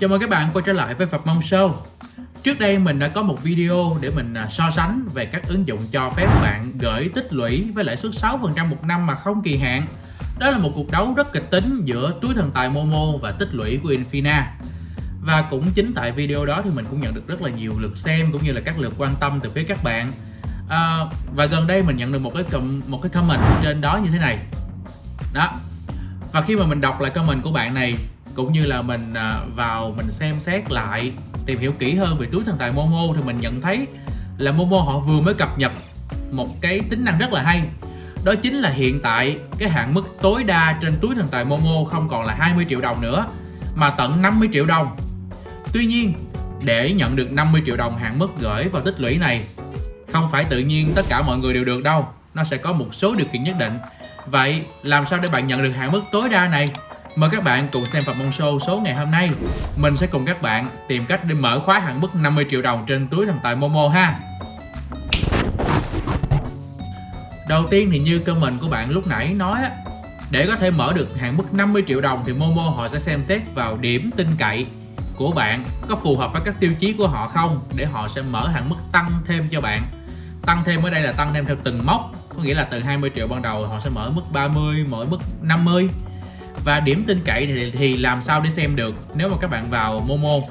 Chào mừng các bạn quay trở lại với Phật Mong Show. Trước đây mình đã có một video để mình à, so sánh về các ứng dụng cho phép bạn gửi tích lũy với lãi suất 6% một năm mà không kỳ hạn. Đó là một cuộc đấu rất kịch tính giữa túi thần tài Momo và tích lũy của Infina. Và cũng chính tại video đó thì mình cũng nhận được rất là nhiều lượt xem cũng như là các lượt quan tâm từ phía các bạn. À, và gần đây mình nhận được một cái một cái comment trên đó như thế này. Đó. Và khi mà mình đọc lại comment của bạn này cũng như là mình à, vào mình xem xét lại, tìm hiểu kỹ hơn về túi thần tài Momo thì mình nhận thấy là Momo họ vừa mới cập nhật một cái tính năng rất là hay. Đó chính là hiện tại cái hạn mức tối đa trên túi thần tài Momo không còn là 20 triệu đồng nữa, mà tận 50 triệu đồng. Tuy nhiên, để nhận được 50 triệu đồng hạn mức gửi vào tích lũy này, không phải tự nhiên tất cả mọi người đều được đâu. Nó sẽ có một số điều kiện nhất định. Vậy làm sao để bạn nhận được hạn mức tối đa này? Mời các bạn cùng xem Phạm Mông Show số ngày hôm nay. Mình sẽ cùng các bạn tìm cách để mở khóa hạn mức 50 triệu đồng trên túi thần tài Momo ha. Đầu tiên thì như comment của bạn lúc nãy nói á, Để có thể mở được hạn mức 50 triệu đồng thì Momo họ sẽ xem xét vào điểm tin cậy của bạn. Có phù hợp với các tiêu chí của họ không? Để họ sẽ mở hạn mức tăng thêm cho bạn. Tăng thêm ở đây là tăng thêm theo từng mốc, có nghĩa là từ 20 triệu ban đầu họ sẽ mở mức 30 mỗi mức 50 và điểm tin cậy thì, thì làm sao để xem được nếu mà các bạn vào Momo?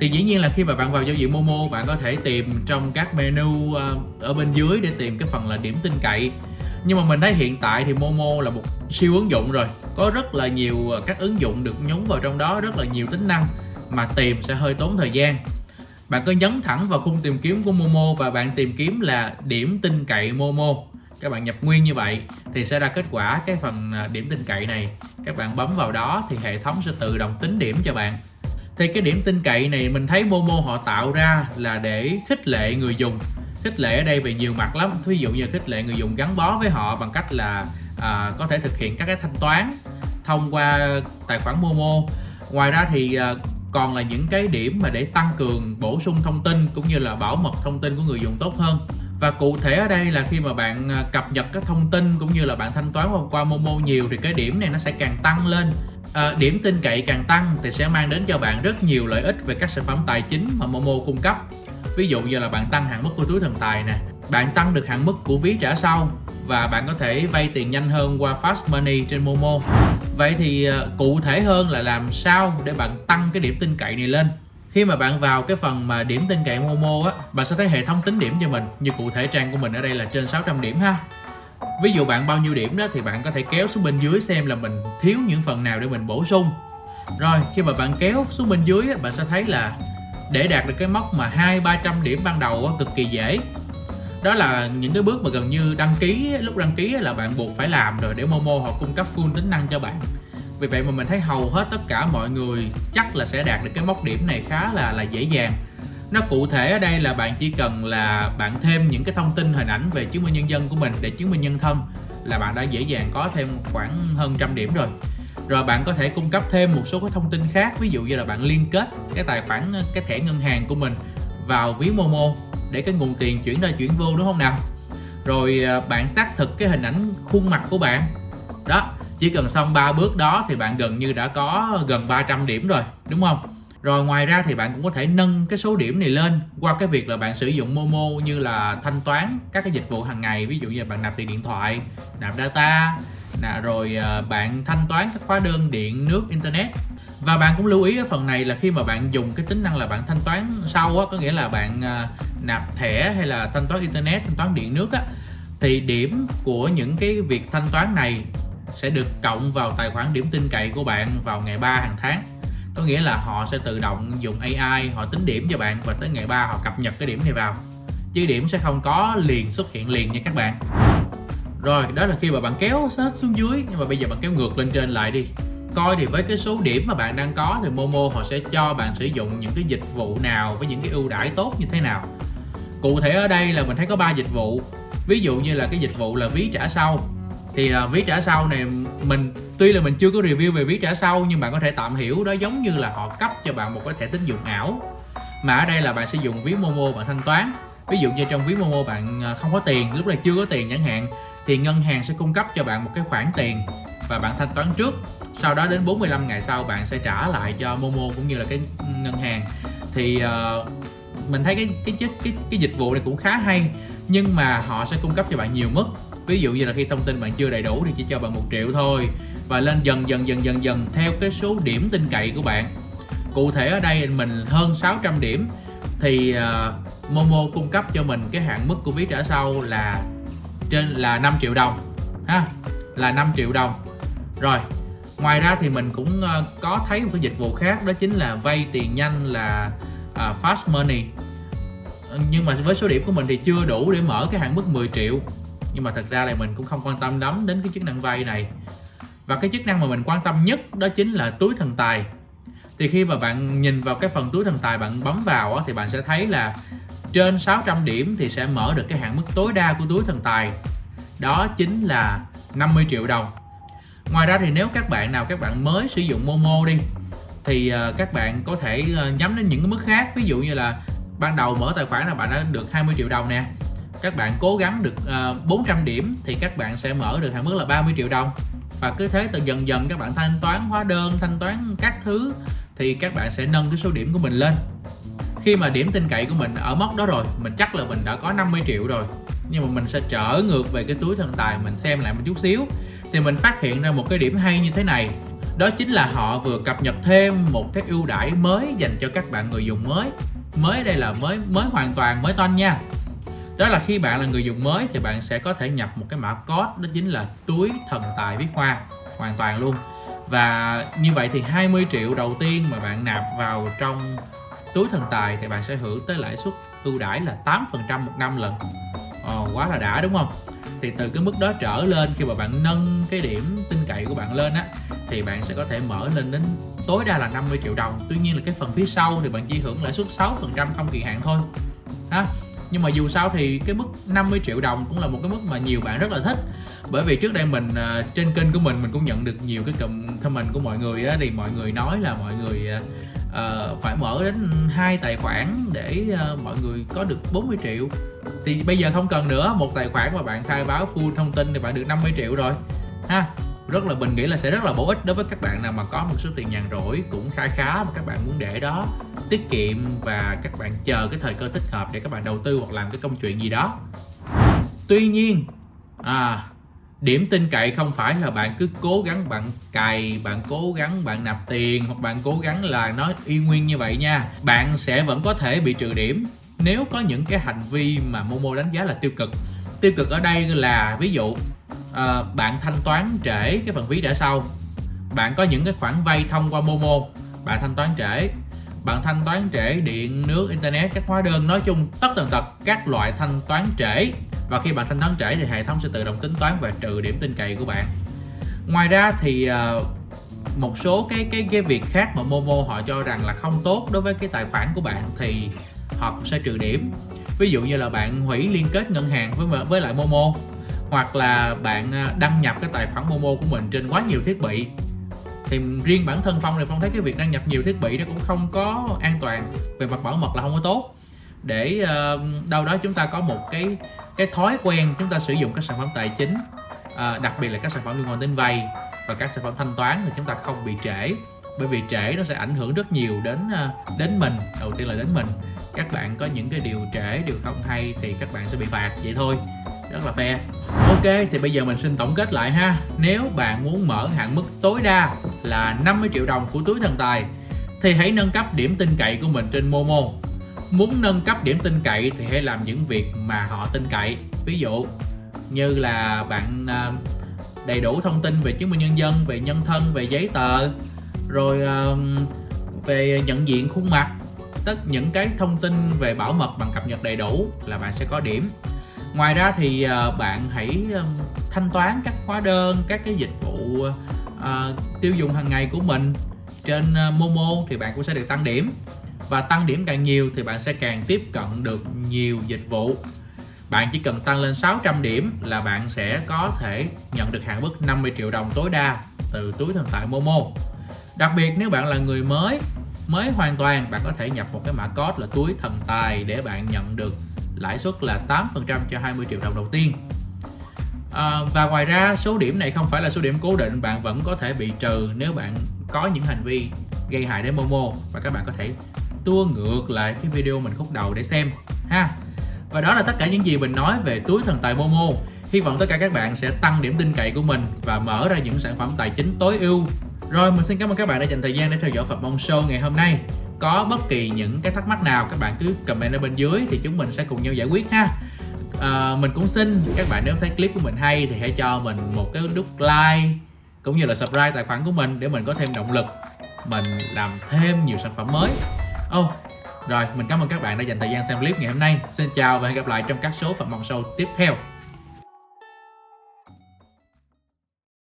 Thì dĩ nhiên là khi mà bạn vào giao diện Momo bạn có thể tìm trong các menu ờ, ở bên dưới để tìm cái phần là điểm tin cậy. Nhưng mà mình thấy hiện tại thì Momo là một siêu ứng dụng rồi. Có rất là nhiều ờ, các ứng dụng được nhúng vào trong đó rất là nhiều tính năng mà tìm sẽ hơi tốn thời gian. Bạn cứ nhấn thẳng vào khung tìm kiếm của Momo và bạn tìm kiếm là điểm tin cậy Momo các bạn nhập nguyên như vậy thì sẽ ra kết quả cái phần à, điểm tin cậy này. Các bạn bấm vào đó thì hệ thống sẽ tự động tính điểm cho bạn. Thì cái điểm tin cậy này mình thấy Momo họ tạo ra là để khích lệ người dùng. Khích lệ ở đây về nhiều mặt lắm. Ví dụ như khích lệ người dùng gắn bó với họ bằng cách là à, có thể thực hiện các cái thanh toán thông qua tài khoản Momo. Ngoài ra thì à, còn là những cái điểm mà để tăng cường bổ sung thông tin cũng như là bảo mật thông tin của người dùng tốt hơn và cụ thể ở đây là khi mà bạn à, cập nhật các thông tin cũng như là bạn thanh toán qua Momo nhiều thì cái điểm này nó sẽ càng tăng lên. À, điểm tin cậy càng tăng thì sẽ mang đến cho bạn rất nhiều lợi ích về các sản phẩm tài chính mà Momo cung cấp. Ví dụ như là bạn tăng hạn mức của túi thần tài nè bạn tăng được hạn mức của ví trả sau và bạn có thể vay tiền nhanh hơn qua Fast Money trên Momo. Vậy thì à, cụ thể hơn là làm sao để bạn tăng cái điểm tin cậy này lên? Khi mà bạn vào cái phần mà điểm tin cậy Momo á bạn sẽ thấy hệ thống tính điểm cho mình như cụ thể trang của mình ở đây là trên 600 điểm ha. Ví dụ bạn bao nhiêu điểm đó thì bạn có thể kéo xuống bên dưới xem là mình thiếu những phần nào để mình bổ sung. Rồi khi mà bạn kéo xuống bên dưới á, bạn sẽ thấy là để đạt được cái mốc mà hai ba trăm điểm ban đầu á, cực kỳ dễ. Đó là những cái bước mà gần như đăng ký lúc đăng ký là bạn buộc phải làm rồi để Momo họ cung cấp full tính năng cho bạn vì vậy mà mình thấy hầu hết tất cả mọi người chắc là sẽ đạt được cái mốc điểm này khá là là dễ dàng. Nó cụ thể ở đây là bạn chỉ cần là bạn thêm những cái thông tin hình ảnh về chứng minh nhân dân của mình để chứng minh nhân thân là bạn đã dễ dàng có thêm khoảng hơn trăm điểm rồi. Rồi bạn có thể cung cấp thêm một số cái thông tin khác, ví dụ như là bạn liên kết cái tài khoản, cái thẻ ngân hàng của mình vào ví momo để cái nguồn tiền chuyển ra chuyển vô, đúng không nào? Rồi à, bạn xác thực cái hình ảnh khuôn mặt của bạn đó, chỉ cần xong 3 bước đó thì bạn gần như đã có gần 300 điểm rồi, đúng không? Rồi ngoài ra thì bạn cũng có thể nâng cái số điểm này lên qua cái việc là bạn sử dụng Momo như là thanh toán các cái dịch vụ hàng ngày. Ví dụ như là bạn nạp tiền điện thoại, nạp data nè rồi ờ, bạn thanh toán các hóa đơn điện, nước, internet. Và bạn cũng lưu ý ở phần này là khi mà bạn dùng cái tính năng là bạn thanh toán sau á, có nghĩa là bạn ờ, nạp thẻ hay là thanh toán internet, thanh toán điện nước á, thì điểm của những cái việc thanh toán này sẽ được cộng vào tài khoản điểm tin cậy của bạn vào ngày 3 hàng tháng. Có nghĩa là họ sẽ tự động dùng AI họ tính điểm cho bạn và tới ngày 3 họ cập nhật cái điểm này vào. Chứ điểm sẽ không có liền xuất hiện liền nha các bạn. Rồi, đó là khi mà bạn kéo hết xuống dưới, nhưng mà bây giờ bạn kéo ngược lên trên lại đi. Coi thì với cái số điểm mà bạn đang có thì Momo họ sẽ cho bạn sử dụng những cái dịch vụ nào với những cái ưu đãi tốt như thế nào. Cụ thể ở đây là mình thấy có 3 dịch vụ. Ví dụ như là cái dịch vụ là ví trả sau thì à, uh, ví trả sau này mình tuy là mình chưa có review về ví trả sau nhưng bạn có thể tạm hiểu đó giống như là họ cấp cho bạn một cái thẻ tín dụng ảo. Mà ở đây là bạn sử dụng ví Momo bạn thanh toán. Ví dụ như trong ví Momo bạn à, không có tiền lúc này chưa có tiền chẳng hạn thì ngân hàng sẽ cung cấp cho bạn một cái khoản tiền và bạn thanh toán trước. Sau đó đến 45 ngày sau bạn sẽ trả lại cho Momo cũng như là cái ngân hàng. Thì uh, mình thấy cái cái cái cái cái dịch vụ này cũng khá hay nhưng mà họ sẽ cung cấp cho bạn nhiều mức. Ví dụ như là khi thông tin bạn chưa đầy đủ thì chỉ cho bạn một triệu thôi và lên dần dần dần dần dần theo cái số điểm tin cậy của bạn. Cụ thể ở đây mình hơn 600 điểm thì uh, Momo cung cấp cho mình cái hạn mức của ví trả sau là trên là 5 triệu đồng ha là 5 triệu đồng. Rồi ngoài ra thì mình cũng uh, có thấy một cái dịch vụ khác đó chính là vay tiền nhanh là uh, fast money nhưng mà với số điểm của mình thì chưa đủ để mở cái hạn mức 10 triệu. Nhưng mà thật ra là mình cũng không quan tâm lắm đến cái chức năng vay này. Và cái chức năng mà mình quan tâm nhất đó chính là túi thần tài. Thì khi mà bạn nhìn vào cái phần túi thần tài bạn bấm vào thì bạn sẽ thấy là trên 600 điểm thì sẽ mở được cái hạn mức tối đa của túi thần tài. Đó chính là 50 triệu đồng. Ngoài ra thì nếu các bạn nào, các bạn mới sử dụng Momo đi, thì ờ, các bạn có thể ờ, nhắm đến những cái mức khác. Ví dụ như là ban đầu mở tài khoản là bạn đã được 20 triệu đồng nè. Các bạn cố gắng được ờ, uh, 400 điểm thì các bạn sẽ mở được hạn mức là 30 triệu đồng. Và cứ thế từ dần dần các bạn thanh toán hóa đơn thanh toán các thứ thì các bạn sẽ nâng cái số điểm của mình lên. Khi mà điểm tin cậy của mình ở mốc đó rồi mình chắc là mình đã có 50 triệu rồi. Nhưng mà mình sẽ trở ngược về cái túi thần tài mình xem lại một chút xíu. Thì mình phát hiện ra một cái điểm hay như thế này. Đó chính là họ vừa cập nhật thêm một cái ưu đãi mới dành cho các bạn người dùng mới mới đây là mới mới hoàn toàn mới toanh nha. Đó là khi bạn là người dùng mới thì bạn sẽ có thể nhập một cái mã code đó chính là túi thần tài viết hoa hoàn toàn luôn. Và như vậy thì 20 triệu đầu tiên mà bạn nạp vào trong túi thần tài thì bạn sẽ hưởng tới lãi suất ưu đãi là 8% một năm lần Ồ, quá là đã đúng không? Thì từ cái mức đó trở lên khi mà bạn nâng cái điểm tin cậy của bạn lên á thì bạn sẽ có thể mở lên đến tối đa là 50 triệu đồng. Tuy nhiên là cái phần phía sau thì bạn chỉ hưởng lãi suất 6% không kỳ hạn thôi. Ha nhưng mà dù sao thì cái mức 50 triệu đồng cũng là một cái mức mà nhiều bạn rất là thích. Bởi vì trước đây mình à, trên kênh của mình mình cũng nhận được nhiều cái comment của mọi người á thì mọi người nói là mọi người uh, phải mở đến hai tài khoản để uh, mọi người có được 40 triệu. Thì bây giờ không cần nữa một tài khoản mà bạn khai báo full thông tin thì bạn được 50 triệu rồi. Ha rất là, mình nghĩ là sẽ rất là bổ ích đối với các bạn nào mà có một số tiền nhàn rỗi, cũng khá khá mà các bạn muốn để đó tiết kiệm và các bạn chờ cái thời cơ thích hợp để các bạn đầu tư hoặc làm cái công chuyện gì đó. Tuy nhiên à điểm tin cậy không phải là bạn cứ cố gắng bạn cày, bạn cố gắng bạn nạp tiền hoặc bạn cố gắng là nó y nguyên như vậy nha. Bạn sẽ vẫn có thể bị trừ điểm nếu có những cái hành vi mà momo đánh giá là tiêu cực. Tiêu cực ở đây là, ví dụ à, bạn thanh toán trễ cái phần phí trả sau bạn có những cái khoản vay thông qua momo bạn thanh toán trễ. Bạn thanh toán trễ điện nước internet các hóa đơn nói chung tất tần tật các loại thanh toán trễ. Và khi bạn thanh toán trễ thì hệ thống sẽ tự động tính toán và trừ điểm tin cậy của bạn. Ngoài ra thì uh, một số cái cái cái việc khác mà Momo họ cho rằng là không tốt đối với cái tài khoản của bạn thì họ cũng sẽ trừ điểm. Ví dụ như là bạn hủy liên kết ngân hàng với với lại Momo hoặc là bạn à, đăng nhập cái tài khoản Momo của mình trên quá nhiều thiết bị. Thì riêng bản thân Phong thì Phong thấy cái việc đăng nhập nhiều thiết bị nó cũng không có an toàn về mặt bảo mật là không có tốt. Để uh, đâu đó chúng ta có một cái cái thói quen chúng ta sử dụng các sản phẩm tài chính uh, đặc biệt là các sản phẩm liên quan đến vay và các sản phẩm thanh toán thì chúng ta không bị trễ. Bởi vì trễ nó sẽ ảnh hưởng rất nhiều đến uh, đến mình đầu tiên là đến mình. Các bạn có những cái điều trễ điều không hay thì các bạn sẽ bị phạt vậy thôi. Rất là fair ok, thì bây giờ mình xin tổng kết lại ha. Nếu bạn muốn mở hạn mức tối đa là 50 triệu đồng của túi thần tài, thì hãy nâng cấp điểm tin cậy của mình trên Momo. Muốn nâng cấp điểm tin cậy thì hãy làm những việc mà họ tin cậy. Ví dụ như là bạn à, đầy đủ thông tin về chứng minh nhân dân, về nhân thân, về giấy tờ, rồi à, về nhận diện khuôn mặt. Tất những cái thông tin về bảo mật bằng cập nhật đầy đủ là bạn sẽ có điểm ngoài ra thì ờ, bạn hãy thanh toán các hóa đơn các cái dịch vụ uh, tiêu dùng hàng ngày của mình trên ờ, Momo thì bạn cũng sẽ được tăng điểm. Và tăng điểm càng nhiều thì bạn sẽ càng tiếp cận được nhiều dịch vụ. Bạn chỉ cần tăng lên 600 điểm là bạn sẽ có thể nhận được hạn mức 50 triệu đồng tối đa từ túi thần tài Momo. Đặc biệt nếu bạn là người mới mới hoàn toàn bạn có thể nhập một cái mã code là túi thần tài để bạn nhận được lãi suất là 8% cho 20 triệu đồng đầu tiên. À, và ngoài ra số điểm này không phải là số điểm cố định bạn vẫn có thể bị trừ nếu bạn có những hành vi gây hại đến Momo. Và các bạn có thể tua ngược lại cái video mình khúc đầu để xem ha. Và đó là tất cả những gì mình nói về túi thần tài Momo. Hy vọng tất cả các bạn sẽ tăng điểm tin cậy của mình và mở ra những sản phẩm tài chính tối ưu. Rồi mình xin cảm ơn các bạn đã dành thời gian để theo dõi Phạm Mong Show ngày hôm nay có bất kỳ những cái thắc mắc nào các bạn cứ comment ở bên dưới thì chúng mình sẽ cùng nhau giải quyết ha. À, mình cũng xin các bạn nếu thấy clip của mình hay thì hãy cho mình một cái nút like cũng như là subscribe tài khoản của mình để mình có thêm động lực mình làm thêm nhiều sản phẩm mới. Oh, rồi mình cảm ơn các bạn đã dành thời gian xem clip ngày hôm nay. Xin chào và hẹn gặp lại trong các số phần Mong sâu tiếp theo.